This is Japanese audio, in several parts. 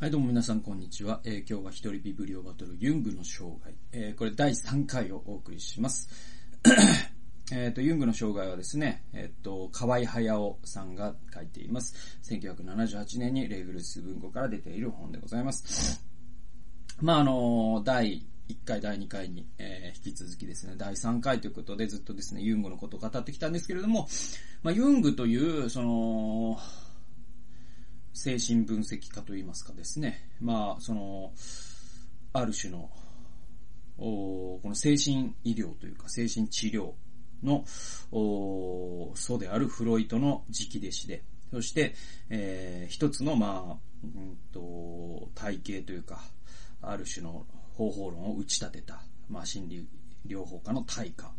はい、どうも皆さん、こんにちは。えー今日は一人ビブリオバトル、ユングの生涯。えーこれ第3回をお送りします。えっと、ユングの生涯はですね、えっ、と、河合隼さんが書いています。1978年にレイグルス文庫から出ている本でございます。まあ、あの、第1回、第2回に、えー引き続きですね、第3回ということでずっとですね、ユングのことを語ってきたんですけれども、まあ、ユングという、その、精神分析家といいますかですね。まあ、その、ある種の、この精神医療というか精神治療の、祖であるフロイトの直弟子で、そして、えー一つの、まあ、うんと、体系というか、ある種の方法論を打ち立てた、まあ、心理療法家の大家。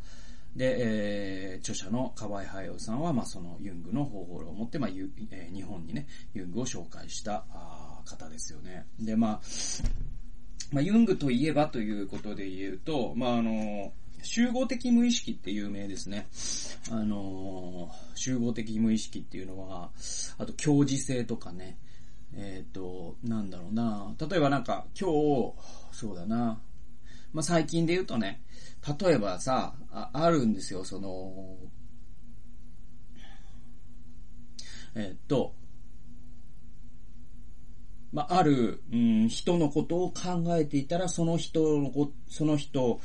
で、えー著者の河合隼さんは、まあ、そのユングの方法論を持って、まあ、え日本にね、ユングを紹介した方ですよね。で、まあ、まあ、ユングといえばということで言うと、まあ、あの、集合的無意識って有名ですね。あの、集合的無意識っていうのは、あと、強磁性とかね。えっ、と、なんだろうな。例えばなんか、今日、そうだな。まあ、最近で言うとね、例えばさ、ああるんですよ、その、えっ、と、まあ、ある、うん、人のことを考えていたら、その人のこ、その人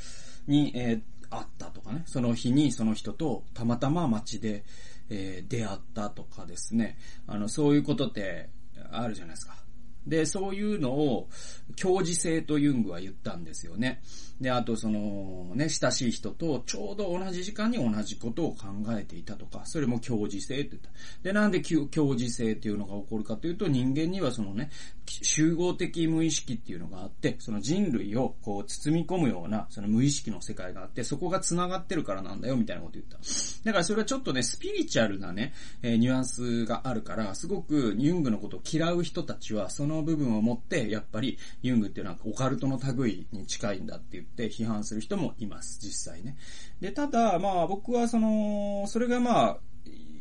に、えー会ったとかね、その日にその人とたまたま街で、えー出会ったとかですね、あの、そういうことってあるじゃないですか。で、そういうのを、強磁性とユングは言ったんですよね。で、あとその、ね、親しい人とちょうど同じ時間に同じことを考えていたとか、それも強磁性って言った。で、なんで強強磁性っていうのが起こるかというと、人間にはそのね、集合的無意識っていうのがあって、その人類をこう包み込むような、その無意識の世界があって、そこが繋がってるからなんだよ、みたいなこと言った。だからそれはちょっとね、スピリチュアルなね、えニュアンスがあるから、すごくユングのことを嫌う人たちは、そのの部分を持って、やっぱりユングっていうのはオカルトの類に近いんだって言って批判する人もいます、実際ね。で、ただ、まあ僕はその、それがまあ、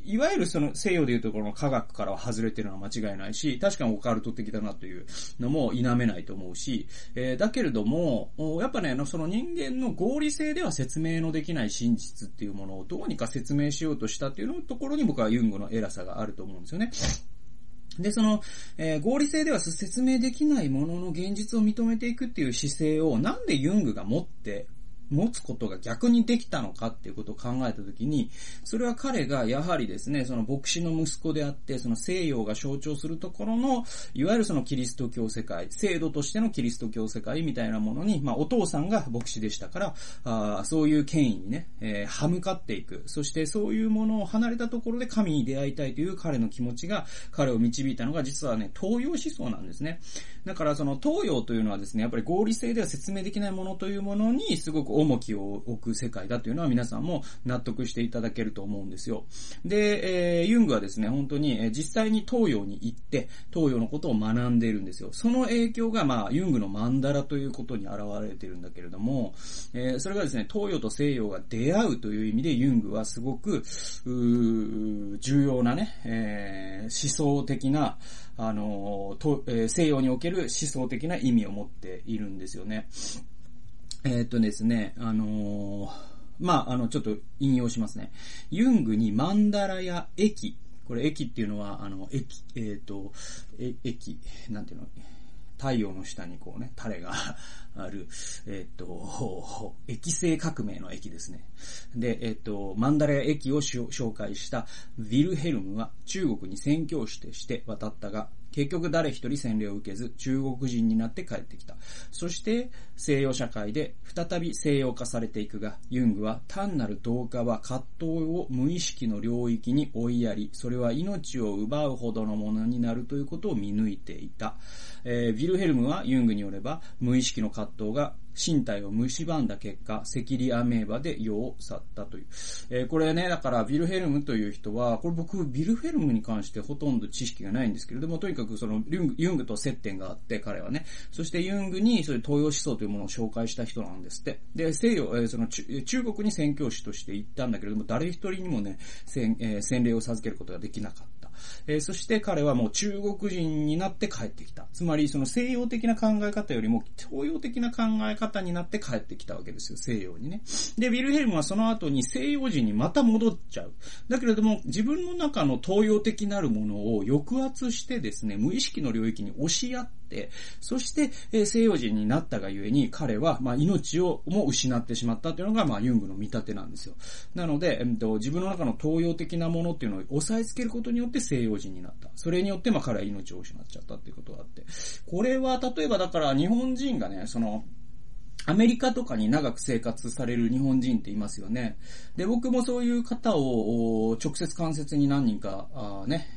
いわゆるその西洋でいうところの科学からは外れてるのは間違いないし、確かにオカルト的だなというのも否めないと思うし、えーだけれども、やっぱね、その人間の合理性では説明のできない真実っていうものをどうにか説明しようとしたっていうのところに僕はユングの偉さがあると思うんですよね。で、その、えー合理性では説明できないものの現実を認めていくっていう姿勢をなんでユングが持って、持つことが逆にできたのかっていうことを考えたときに、それは彼がやはりですね、その牧師の息子であって、その西洋が象徴するところの、いわゆるそのキリスト教世界、制度としてのキリスト教世界みたいなものに、まあお父さんが牧師でしたから、あそういう権威にね、えー歯向かっていく。そしてそういうものを離れたところで神に出会いたいという彼の気持ちが彼を導いたのが実はね、東洋思想なんですね。だからその東洋というのはですね、やっぱり合理性では説明できないものというものにすごく重きを置く世界だというのは皆さんも納得していただけると思うんですよ。で、えーユングはですね、本当に、え実際に東洋に行って、東洋のことを学んでいるんですよ。その影響が、まあ、ユングのマンダラということに現れているんだけれども、えーそれがですね、東洋と西洋が出会うという意味で、ユングはすごく、重要なね、えー思想的な、あのとえー西洋における思想的な意味を持っているんですよね。えーっとですね、あのーまあ、あの、ちょっと引用しますね。ユングにマンダラや駅、これ駅っていうのは、あの、駅、えーっと、え駅、なんていうの、太陽の下にこうね、タレが ある、えっ、と、液性革命の駅ですね。で、えっ、と、マンダラや駅を紹介したヴィルヘルムは中国に宣教師として渡ったが、結局誰一人洗礼を受けず中国人になって帰ってきた。そして西洋社会で再び西洋化されていくが、ユングは単なる同化は葛藤を無意識の領域に追いやり、それは命を奪うほどのものになるということを見抜いていた。えーヴィルヘルムはユングによれば無意識の葛藤が身体を蝕んだ結果、赤痢アメーバで世を去ったという。えーこれね、だから、ビルヘルムという人は、これ僕、ビルヘルムに関してほとんど知識がないんですけれども、とにかくその、ユングユングと接点があって、彼はね。そしてユングに、そういう東洋思想というものを紹介した人なんですって。で、西洋、えーその中、国に宣教師として行ったんだけれども、誰一人にもね、洗えー洗礼を授けることができなかった。えー、そして彼はもう中国人になって帰ってきた。つまりその西洋的な考え方よりも東洋的な考え方になって帰ってきたわけですよ、西洋にね。で、ウィルヘルムはその後に西洋人にまた戻っちゃう。だけれども、自分の中の東洋的なるものを抑圧してですね、無意識の領域に押し合って、そして、え、西洋人になったがゆえに、彼は、まあ、命をも失ってしまったというのが、まあ、ユングの見立てなんですよ。なので、えー、と、自分の中の東洋的なものっていうのを押さえつけることによって西洋人になった。それによって、まあ、彼は命を失っちゃったっていうことがあって。これは、例えばだから日本人がね、その、アメリカとかに長く生活される日本人っていますよね。で、僕もそういう方を直接間接に何人か、あね、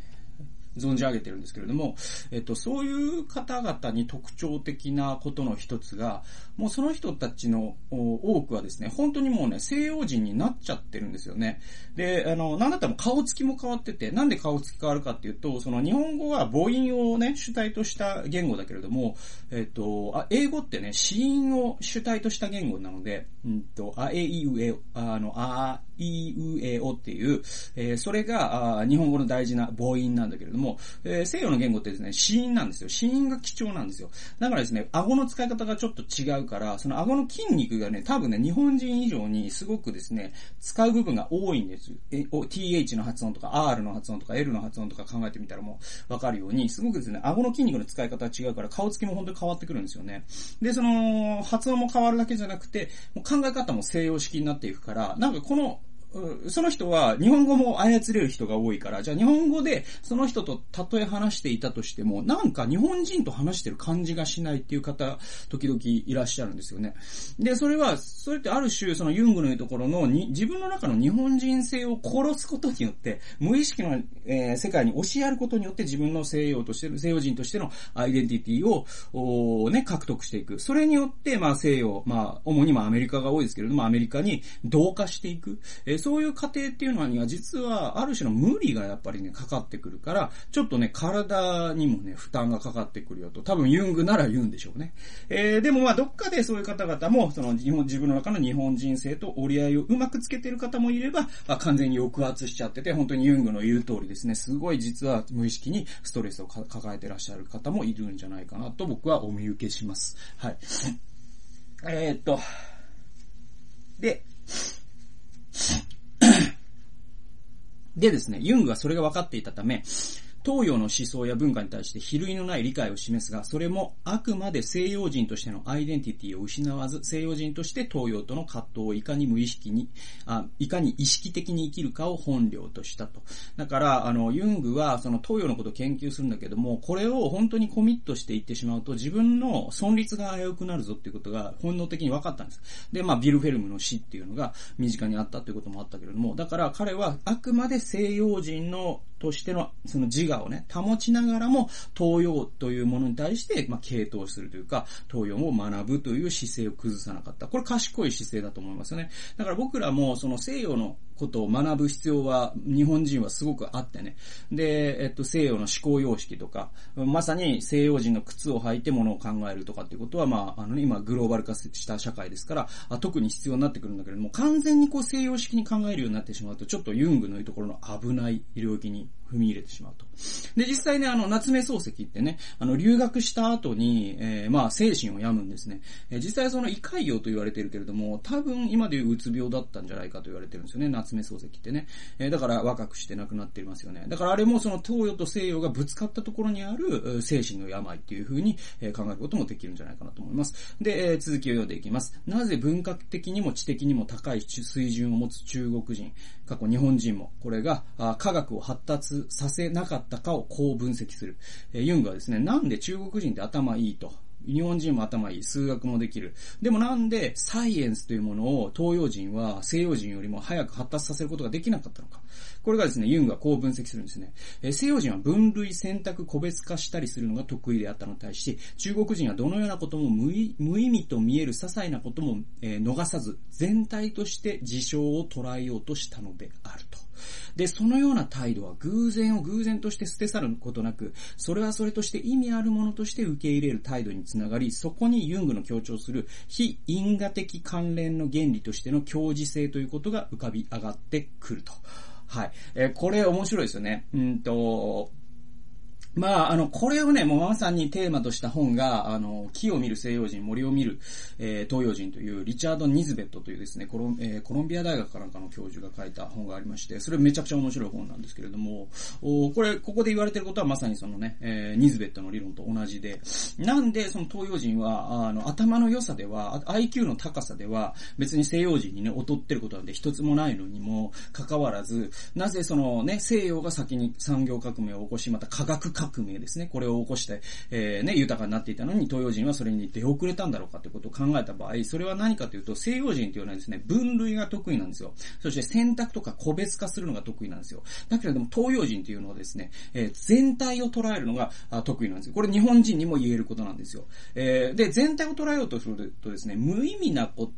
存じ上げてるんですけれども、えっと、そういう方々に特徴的なことの一つが、もうその人たちの多くはですね、本当にもうね、西洋人になっちゃってるんですよね。で、あの、なんだったら顔つきも変わってて、なんで顔つき変わるかっていうと、その日本語は母音をね、主体とした言語だけれども、えっと、あ英語ってね、子音を主体とした言語なので、うんと、あえいうえ、あの、あいうえおっていう、えー、それがあ日本語の大事な母音なんだけれども、えー、西洋の言語ってですね、子音なんですよ。子音が貴重なんですよ。だからですね、顎の使い方がちょっと違うから、その顎の筋肉がね、多分ね、日本人以上にすごくですね、使う部分が多いんです。え、th の発音とか r の発音とか l の発音とか考えてみたらもうわかるように、すごくですね、顎の筋肉の使い方は違うから、顔つきも本当に変わってくるんですよね。で、その、発音も変わるだけじゃなくて、もう考え方も西洋式になっていくから、なんかこの、その人は日本語も操れる人が多いから、じゃあ日本語でその人とたとえ話していたとしても、なんか日本人と話してる感じがしないっていう方、時々いらっしゃるんですよね。で、それは、それってある種、そのユングの言うところのに、自分の中の日本人性を殺すことによって、無意識の、えー、世界に押しやることによって自分の西洋としてる、西洋人としてのアイデンティティを、おね、獲得していく。それによって、まあ西洋、まあ、主にまあアメリカが多いですけれども、アメリカに同化していく。えーそういう過程っていうのには実はある種の無理がやっぱりね、かかってくるから、ちょっとね、体にもね、負担がかかってくるよと。多分ユングなら言うんでしょうね。えー、でもまあどっかでそういう方々も、その日本、自分の中の日本人性と折り合いをうまくつけてる方もいれば、あ完全に抑圧しちゃってて、本当にユングの言う通りですね、すごい実は無意識にストレスを抱えてらっしゃる方もいるんじゃないかなと僕はお見受けします。はい。えー、っと、で、でですね、ユングはそれが分かっていたため、東洋の思想や文化に対して比類のない理解を示すが、それもあくまで西洋人としてのアイデンティティを失わず、西洋人として東洋との葛藤をいかに無意識に、あいかに意識的に生きるかを本領としたと。だから、あの、ユングはその東洋のことを研究するんだけども、これを本当にコミットしていってしまうと、自分の存立が危うくなるぞっていうことが本能的に分かったんです。で、まあ、ビルフェルムの死っていうのが身近にあったということもあったけれども、だから彼はあくまで西洋人のとしての、その自我をね、保ちながらも、東洋というものに対して、まあ、傾倒するというか、東洋を学ぶという姿勢を崩さなかった。これ賢い姿勢だと思いますよね。だから僕らも、その西洋のことを学ぶ必要は、日本人はすごくあってね。で、えっと、西洋の思考様式とか、まさに西洋人の靴を履いてものを考えるとかっていうことは、まあ、あのね、今グローバル化した社会ですから、特に必要になってくるんだけれども、完全にこう西洋式に考えるようになってしまうと、ちょっとユングのいうところの危ない領域に踏み入れてしまうと。で、実際ね、あの、夏目漱石ってね、あの、留学した後に、えー、まあ、精神を病むんですね。えー、実際その胃潰瘍と言われてるけれども、多分今でいううつ病だったんじゃないかと言われてるんですよね、夏目漱石ってね。えー、だから若くして亡くなっていますよね。だからあれもその東洋と西洋がぶつかったところにある精神の病っていう風にえ考えることもできるんじゃないかなと思います。で、えー、続きを読んでいきます。なぜ文化的にも知的にも高い水準を持つ中国人、過去日本人も、これが科学を発達させなかったかをこう分析する。えー、ユングはですね、なんで中国人って頭いいと。日本人も頭いい、数学もできる。でもなんでサイエンスというものを東洋人は西洋人よりも早く発達させることができなかったのか。これがですね、ユングはこう分析するんですね。え西洋人は分類、選択、個別化したりするのが得意であったのに対し、中国人はどのようなことも無意味と見える些細なことも、え逃さず、全体として事象を捉えようとしたのである。で、そのような態度は偶然を偶然として捨て去ることなく、それはそれとして意味あるものとして受け入れる態度につながり、そこにユングの強調する非因果的関連の原理としての強磁性ということが浮かび上がってくると。はい。えー、これ面白いですよね。うんと、まあ、あの、これをね、もうまさにテーマとした本が、あの、木を見る西洋人、森を見る、えー、東洋人という、リチャード・ニズベットというですね、コロン,、えー、コロンビア大学かなんかの教授が書いた本がありまして、それめちゃくちゃ面白い本なんですけれども、おこれ、ここで言われてることはまさにそのね、えー、ニズベットの理論と同じで、なんでその東洋人は、あの、頭の良さでは、IQ の高さでは、別に西洋人にね、劣ってることなんて一つもないのにもかかわらず、なぜそのね、西洋が先に産業革命を起こし、また科学革命ですね、これを起こして、えー、ね、豊かになっていたのに東洋人はそれに出遅れたんだろうかということを考えた場合、それは何かというと、西洋人というのはですね、分類が得意なんですよ。そして選択とか個別化するのが得意なんですよ。だけれども、東洋人というのはですね、えー、全体を捉えるのが得意なんですよ。これ日本人にも言えることなんですよ。えー、で、全体を捉えようとするとですね、無意味なこと、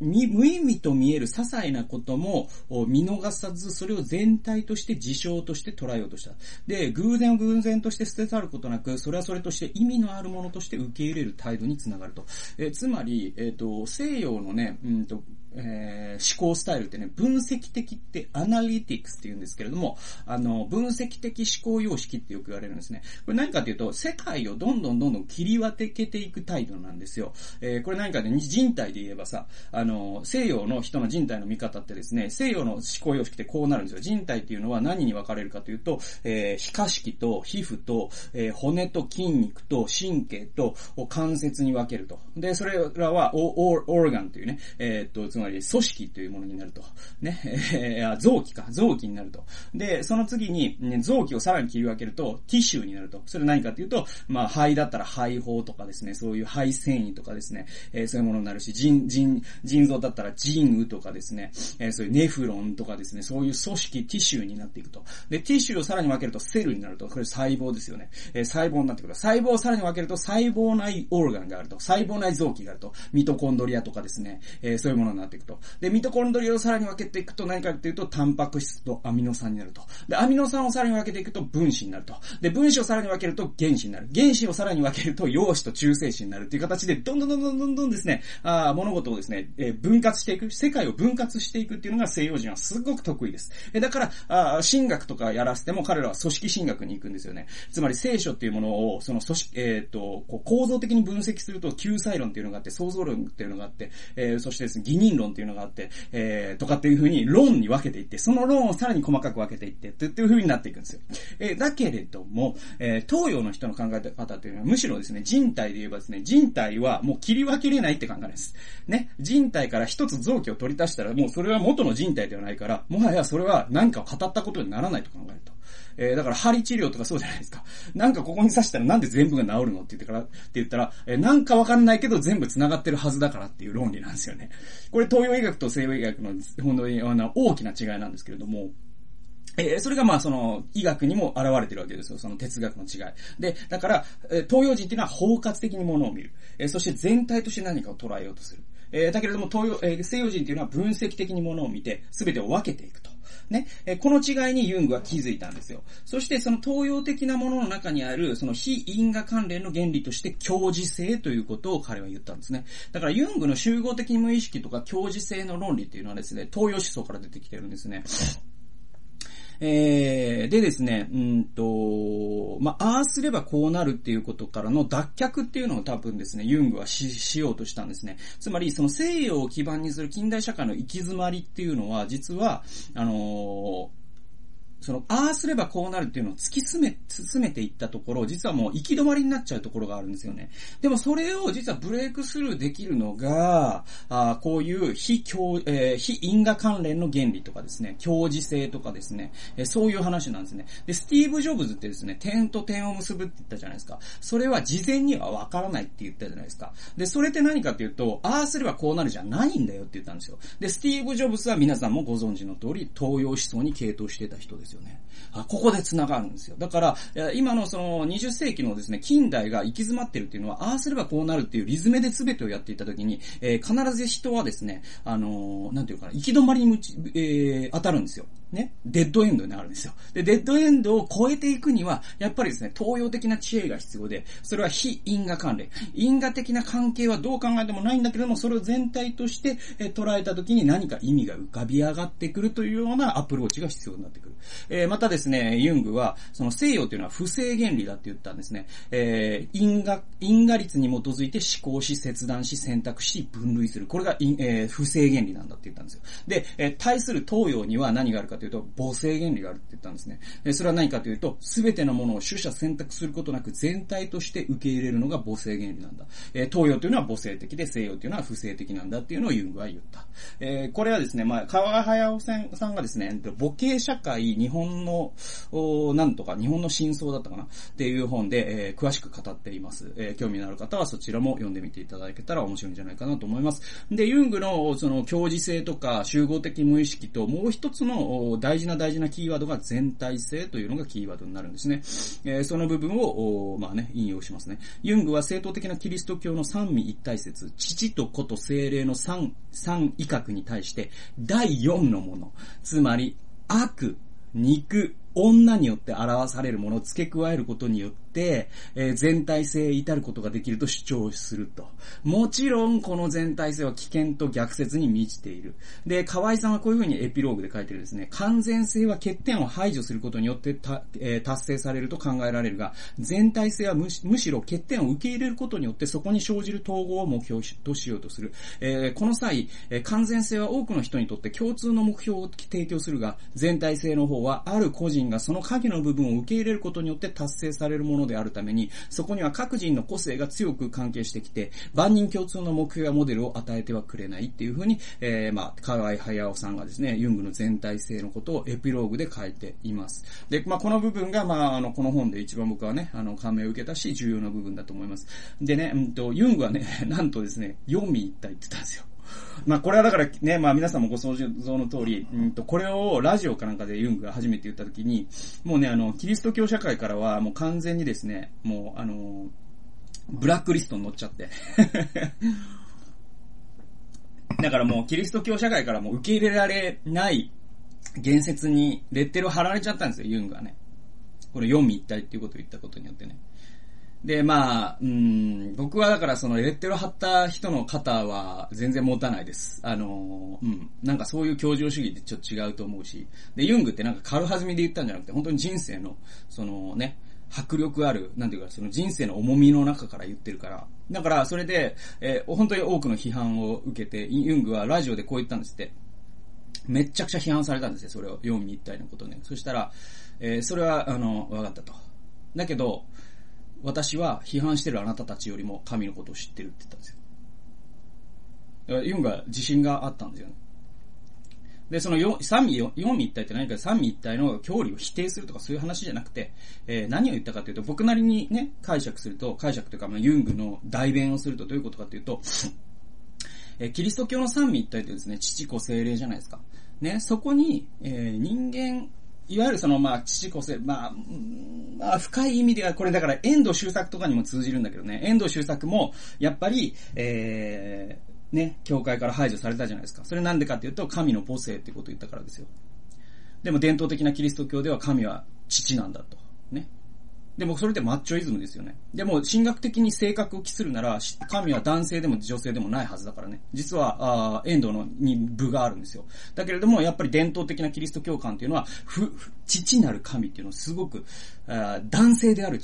無意味と見える些細なことも見逃さず、それを全体として事象として捉えようとした。で、偶然を偶然として捨て去ることなく、それはそれとして意味のあるものとして受け入れる態度につながると。えつまり、えっ、ー、と、西洋のね、うんと、えー、思考スタイルってね、分析的ってアナリティクスって言うんですけれども、あの、分析的思考様式ってよく言われるんですね。これ何かっていうと、世界をどんどんどんどん切り分けていく態度なんですよ。えー、これ何かね、人体で言えばさ、あの、西洋の人の人体の見方ってですね、西洋の思考様式ってこうなるんですよ。人体っていうのは何に分かれるかというと、えー、皮下式と皮膚と、えー、骨と筋肉と神経と関節に分けると。で、それらはオー、オーガンというね、え、っと、まり組織というものになると。ね、えー、臓器か、臓器になると。で、その次に、ね、臓器をさらに切り分けると、ティッシュになると。それ何かというと、まあ、肺だったら肺胞とかですね、そういう肺繊維とかですね、えー、そういうものになるし、腎、腎、腎臓だったら腎雨とかですね、えー、そういうネフロンとかですね、そういう組織、ティッシュになっていくと。で、ティッシュをさらに分けるとセルになると。これ細胞ですよね。えー、細胞になってくる。細胞をさらに分けると細胞内オルガンがあると。細胞内臓器があると。ミトコンドリアとかですね、えー、そういうものになっていくと。で、ミトコンドリアをさらに分けていくと何かっていうと、タンパク質とアミノ酸になると。で、アミノ酸をさらに分けていくと分子になると。で、分子をさらに分けると原子になる。原子をさらに分けると陽子と中性子になるっていう形で、どんどんどんどんどんどんですね、あ物事をですね、えー、分割していく、世界を分割していくっていうのが西洋人はすごく得意です。えだから、あ神学とかやらせても彼らは組織神学に行くんですよね。つまり聖書っていうものを、その組織、えっ、ー、と、こう構造的に分析すると、救済論っていうのがあって、創造論っていうのがあって、えー、そしてですね、義人論っていうのがあって、えー、とかっていう風に論に分けていって、その論をさらに細かく分けていって、っていう風になっていくんですよ。えー、だけれども、えー、東洋の人の考え方っていうのは、むしろですね、人体で言えばですね、人体はもう切り分けれないって考えです。ね、人体から一つ臓器を取り出したら、もうそれは元の人体ではないから、もはやそれは何かを語ったことにならないと考えると。えー、だから針治療とかそうじゃないですか。なんかここに刺したらなんで全部が治るのって言ってから、って言ったら、えー、なんかわかんないけど全部繋がってるはずだからっていう論理なんですよね。これ東洋医学と西洋医学の本当にあの大きな違いなんですけれども、えー、それがまあその医学にも現れてるわけですよ。その哲学の違い。で、だから、え、東洋人っていうのは包括的にものを見る。え、そして全体として何かを捉えようとする。え、だけれども東洋、え、西洋人っていうのは分析的にものを見て、すべてを分けていくと。ね、えこの違いにユングは気づいたんですよ。そしてその東洋的なものの中にある、その非因果関連の原理として教授性ということを彼は言ったんですね。だからユングの集合的無意識とか教授性の論理っていうのはですね、東洋思想から出てきてるんですね。えー、でですね、うんと、まあ、ああすればこうなるっていうことからの脱却っていうのを多分ですね、ユングはし、しようとしたんですね。つまり、その西洋を基盤にする近代社会の行き詰まりっていうのは、実は、あのーその、ああすればこうなるっていうのを突き詰め、進めていったところ、実はもう行き止まりになっちゃうところがあるんですよね。でもそれを実はブレイクスルーできるのが、あこういう非共、えー、非因果関連の原理とかですね、共時性とかですね、えー、そういう話なんですね。で、スティーブ・ジョブズってですね、点と点を結ぶって言ったじゃないですか。それは事前にはわからないって言ったじゃないですか。で、それって何かっていうと、ああすればこうなるじゃないんだよって言ったんですよ。で、スティーブ・ジョブズは皆さんもご存知の通り、東洋思想に傾倒してた人ですですよね。ここで繋がるんですよ。だから、今のその20世紀のですね、近代が行き詰まってるっていうのは、ああすればこうなるっていうリズムで全てをやっていたときに、えー、必ず人はですね、あのー、なんていうかな、行き止まりにむち、えー、当たるんですよ。ね、デッドエンドになるんですよ。で、デッドエンドを超えていくには、やっぱりですね、東洋的な知恵が必要で、それは非因果関連。因果的な関係はどう考えてもないんだけれども、それを全体として、え捉えた時に何か意味が浮かび上がってくるというようなアプローチが必要になってくる。えー、またですね、ユングは、その西洋というのは不正原理だって言ったんですね。えー、因果、因果率に基づいて思考し、切断し、選択し、分類する。これが、えー、不正原理なんだって言ったんですよ。で、え、対する東洋には何があるかというと、母性原理があるって言ったんですね。で、それは何かというと、すべてのものを取捨選択することなく全体として受け入れるのが母性原理なんだ。え、東洋というのは母性的で、西洋というのは不正的なんだっていうのをユングは言った。え、これはですね、まあ、川谷駿さんがですね、母系社会、日本の、なんとか、日本の真相だったかなっていう本で、え、詳しく語っています。え、興味のある方はそちらも読んでみていただけたら面白いんじゃないかなと思います。で、ユングのその共時性とか集合的無意識ともう一つの大事な大事なキーワードが全体性というのがキーワードになるんですね。えー、その部分を、まあね、引用しますね。ユングは正統的なキリスト教の三位一体説、父と子と精霊の三、三威嚇に対して、第四のもの、つまり、悪、肉、女によって表されるものを付け加えることによって、、えー、全体性至ることができると主張すると。もちろん、この全体性は危険と逆説に満ちている。で、河合さんはこういうふうにエピローグで書いてるですね、完全性は欠点を排除することによってた、えー、達成されると考えられるが、全体性はむしろ欠点を受け入れることによってそこに生じる統合を目標としようとする。えー、この際、え、完全性は多くの人にとって共通の目標を提供するが、全体性の方はある個人がその影の部分を受け入れることによって達成されるものであるために、そこには各人の個性が強く関係してきて、万人共通の目標やモデルを与えてはくれないっていうふうに、えー、まあ、河合駿さんがですね、ユングの全体性のことをエピローグで書いています。で、まあ、この部分が、まあ、あの、この本で一番僕はね、あの、感銘を受けたし、重要な部分だと思います。でね、うんと、ユングはね、なんとですね、読み一体って言ったんですよ。まあこれはだからね、まあ皆さんもご想像の通り、うんと、これをラジオかなんかでユングが初めて言った時に、もうね、あの、キリスト教社会からはもう完全にですね、もうあの、ブラックリストに載っちゃって。だからもうキリスト教社会からもう受け入れられない言説にレッテルを貼られちゃったんですよ、ユングはね。これ読み一体っていうことを言ったことによってね。で、まあ、うん、僕はだからそのレッテル貼った人の方は全然持たないです。あの、うん、なんかそういう教授主義ってちょっと違うと思うし、で、ユングってなんか軽はずみで言ったんじゃなくて、本当に人生の、そのね、迫力ある、なんていうか、その人生の重みの中から言ってるから。だから、それで、えー、本当に多くの批判を受けて、ユングはラジオでこう言ったんですって。めっちゃくちゃ批判されたんですよ、それを。読み一体のことね。そしたら、えー、それは、あの、わかったと。だけど、私は批判してるあなたたちよりも神のことを知ってるって言ったんですよ。だからユンが自信があったんですよね。で、その三味、四味一体って何か三味一体の教理を否定するとかそういう話じゃなくて、えー、何を言ったかというと、僕なりにね、解釈すると、解釈というか、まあ、ユングの代弁をするとどういうことかというと、えー、キリスト教の三味一体ってですね、父子精霊じゃないですか。ね、そこに、えー、人間いわゆるその、まあ、父子性、まあ、まあ、深い意味では、これだから遠藤周作とかにも通じるんだけどね、遠藤周作も、やっぱり、えー、ね、教会から排除されたじゃないですか。それなんでかっていうと、神の母性ってことを言ったからですよ。でも伝統的なキリスト教では神は父なんだと。ね。でもそれってマッチョイズムですよね。でも、神学的に性格を期するなら、神は男性でも女性でもないはずだからね。実は、あエンドのに部があるんですよ。だけれども、やっぱり伝統的なキリスト教観っていうのは、ふ、父なる神っていうのをすごく、男性である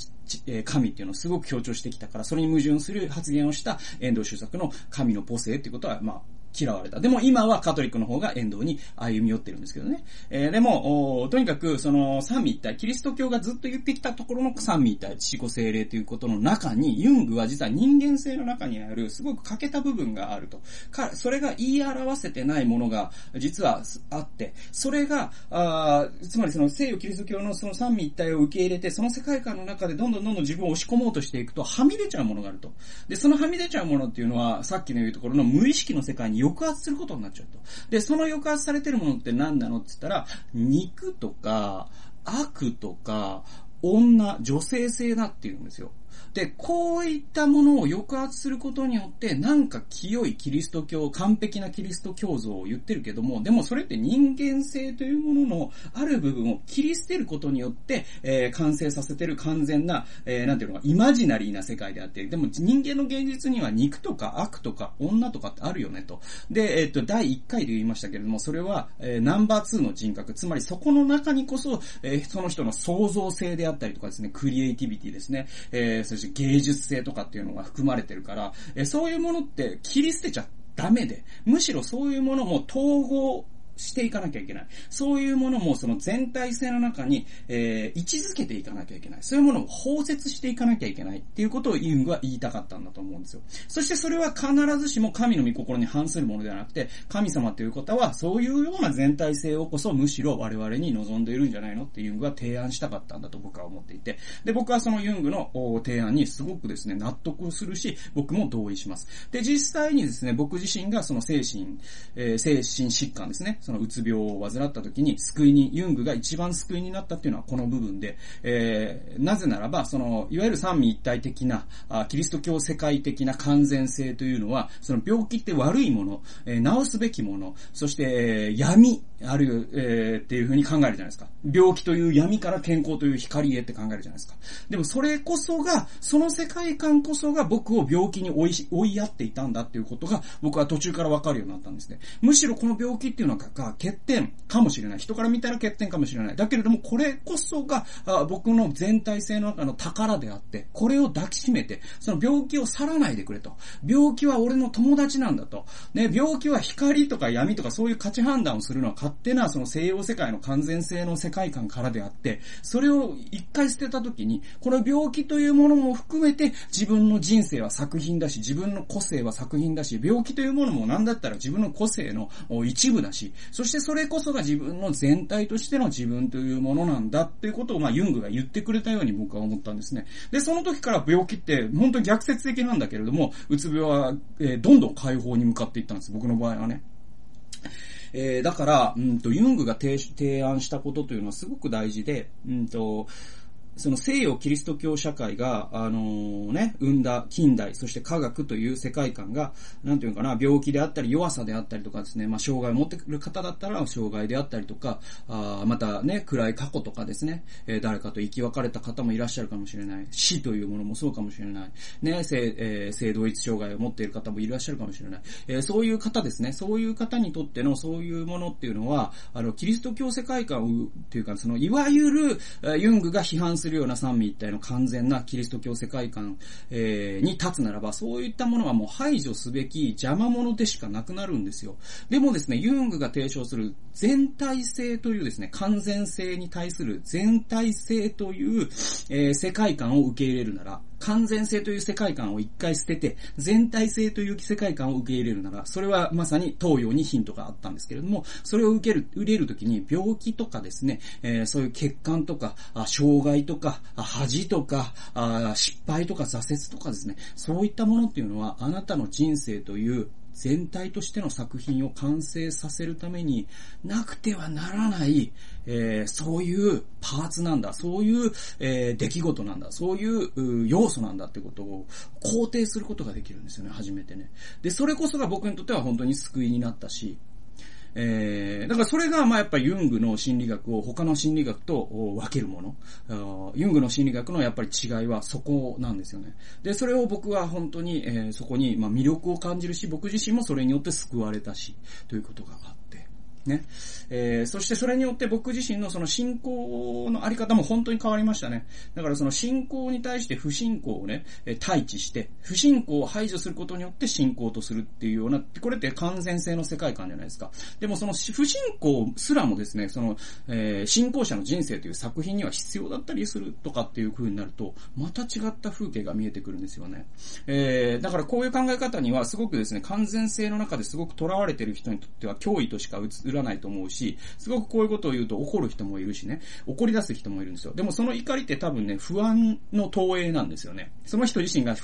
神っていうのをすごく強調してきたから、それに矛盾する発言をした遠藤周作の神の母性っていうことは、まあ、嫌われた。でも今はカトリックの方が遠藤に歩み寄ってるんですけどね。えー、でも、とにかく、その、三位一体、キリスト教がずっと言ってきたところの三位一体、父子精霊ということの中に、ユングは実は人間性の中にある、すごく欠けた部分があると。か、それが言い表せてないものが、実はあって、それが、あつまりその西洋キリスト教のその三位一体を受け入れて、その世界観の中でどんどんどんどん自分を押し込もうとしていくと、はみ出ちゃうものがあると。で、そのはみ出ちゃうものっていうのは、さっきの言うところの無意識の世界に抑圧することになっちゃうと。で、その抑圧されてるものって何なのって言ったら、肉とか、悪とか、女、女性性だって言うんですよ。で、こういったものを抑圧することによって、なんか清いキリスト教、完璧なキリスト教像を言ってるけども、でもそれって人間性というもののある部分を切り捨てることによって、えー、完成させてる完全な、えー、なんていうのか、イマジナリーな世界であって、でも人間の現実には肉とか悪とか女とかってあるよねと。で、えっ、と、第1回で言いましたけれども、それは、えー、ナンバー2の人格、つまりそこの中にこそ、えー、その人の創造性であったりとかですね、クリエイティビティですね、えー、し芸術性とかっていうのが含まれてるから、えー、そういうものって切り捨てちゃダメで、むしろそういうものも統合していかなきゃいけない。そういうものもその全体性の中に、えー、位置づけていかなきゃいけない。そういうものを包摂していかなきゃいけないっていうことをユングは言いたかったんだと思うんですよ。そしてそれは必ずしも神の御心に反するものではなくて、神様という方はそういうような全体性をこそむしろ我々に望んでいるんじゃないのってユングは提案したかったんだと僕は思っていて、で、僕はそのユングの提案にすごくですね、納得をするし、僕も同意します。で、実際にですね、僕自身がその精神、えー、精神疾患ですね、そのうつ病を患った時に救いに、ユングが一番救いになったっていうのはこの部分で、えー、なぜならば、その、いわゆる三位一体的な、あキリスト教世界的な完全性というのは、その病気って悪いもの、えー、治すべきもの、そして、闇、ある、えー、っていうふうに考えるじゃないですか。病気という闇から健康という光へって考えるじゃないですか。でもそれこそが、その世界観こそが僕を病気に追い追いやっていたんだっていうことが、僕は途中からわかるようになったんですね。むしろこの病気っていうのが、欠点かもしれない。人から見たら欠点かもしれない。だけれども、これこそが、あ僕の全体性の中の宝であって、これを抱きしめて、その病気を去らないでくれと。病気は俺の友達なんだと。ね、病気は光とか闇とかそういう価値判断をするのは勝手なその西洋世界の完全性の世界観からであって、それを一回捨てた時に、この病気というものも含めて自分の人生は作品だし、自分の個性は作品だし、病気というものも何だったら自分の個性の一部だし、そしてそれこそが自分の全体としての自分というものなんだっていうことを、まあ、ユングが言ってくれたように僕は思ったんですね。で、その時から病気って本当に逆説的なんだけれども、うつ病は、えー、どんどん解放に向かっていったんです。僕の場合はね。えー、だから、うんと、ユングが提案したことというのはすごく大事で、うんと、その西洋キリスト教社会が、あのー、ね、生んだ近代、そして科学という世界観が、なんていうかな、病気であったり弱さであったりとかですね、まあ、障害を持ってくる方だったら、障害であったりとか、あまたね、暗い過去とかですね、えー、誰かと生き別れた方もいらっしゃるかもしれない。死というものもそうかもしれない。ね、性、えー、性同一障害を持っている方もいらっしゃるかもしれない。えー、そういう方ですね、そういう方にとってのそういうものっていうのは、あの、キリスト教世界観を、っていうか、その、いわゆる、ユングが批判するするような三位一体の完全なキリスト教世界観、えー、に立つならば、そういったものはもう排除すべき邪魔者でしかなくなるんですよ。でもですね、ユングが提唱する全体性というですね、完全性に対する全体性という、えー、世界観を受け入れるなら、完全性という世界観を一回捨てて、全体性という世界観を受け入れるなら、それはまさに東洋にヒントがあったんですけれども、それを受ける、入れるときに病気とかですね、えー、そういう欠陥とか、あ障害とか、あ恥とかあ、失敗とか挫折とかですね、そういったものっていうのは、あなたの人生という全体としての作品を完成させるためになくてはならない、えー、そういうパーツなんだ、そういう、えー、出来事なんだ、そういう要素なんだってことを肯定することができるんですよね、初めてね。で、それこそが僕にとっては本当に救いになったし、えー、だからそれが、まあやっぱりユングの心理学を他の心理学と分けるもの。ユングの心理学のやっぱり違いはそこなんですよね。で、それを僕は本当に、えー、そこに、まあ魅力を感じるし、僕自身もそれによって救われたし、ということがあっね。えー、そしてそれによって僕自身のその信仰のあり方も本当に変わりましたね。だからその信仰に対して不信仰をね、え対峙して、不信仰を排除することによって信仰とするっていうような、これって完全性の世界観じゃないですか。でもその不信仰すらもですね、その、えー、信仰者の人生という作品には必要だったりするとかっていう風になると、また違った風景が見えてくるんですよね。えー、だからこういう考え方にはすごくですね、完全性の中ですごく囚われてる人にとっては脅威としか映らないと思うし、すごくこういうことを言うと怒る人もいるしね、怒り出す人もいるんですよ。でもその怒りって多分ね、不安の投影なんですよね。その人自身が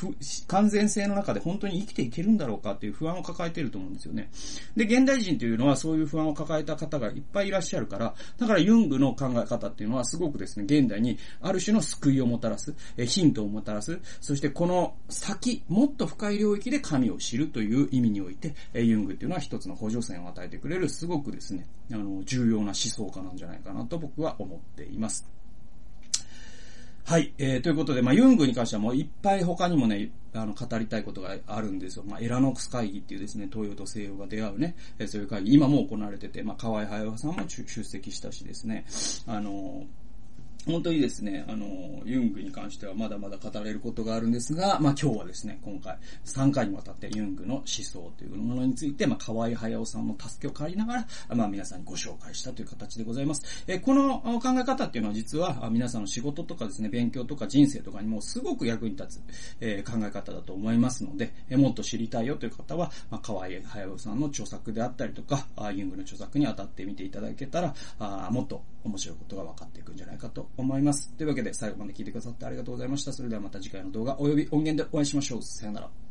完全性の中で本当に生きていけるんだろうかっていう不安を抱えていると思うんですよね。で、現代人というのはそういう不安を抱えた方がいっぱいいらっしゃるから、だからユングの考え方っていうのはすごくですね、現代にある種の救いをもたらす、えヒントをもたらす、そしてこの先、もっと深い領域で神を知るという意味において、えユングっていうのは一つの補助線を与えてくれる、すごくですね、あの、重要な思想家なんじゃないかなと僕は思っています。はい。えー、ということで、まあ、ユングに関してはもういっぱい他にもね、あの、語りたいことがあるんですよ。まあ、エラノックス会議っていうですね、東洋と西洋が出会うね、え、そういう会議、今も行われてて、まあ、河合隼さんも出席したしですね、あのー本当にですね、あの、ユングに関してはまだまだ語れることがあるんですが、まあ今日はですね、今回3回にわたってユングの思想というものについて、まあ河合隼さんの助けを借りながら、まあ皆さんにご紹介したという形でございます。えこの考え方っていうのは実は皆さんの仕事とかですね、勉強とか人生とかにもすごく役に立つ、え考え方だと思いますので、えもっと知りたいよという方は、まあ河合隼さんの著作であったりとか、ユングの著作に当たってみていただけたら、あもっと面白いことが分かっていくんじゃないかと思います。というわけで最後まで聞いてくださってありがとうございました。それではまた次回の動画及び音源でお会いしましょう。さよなら。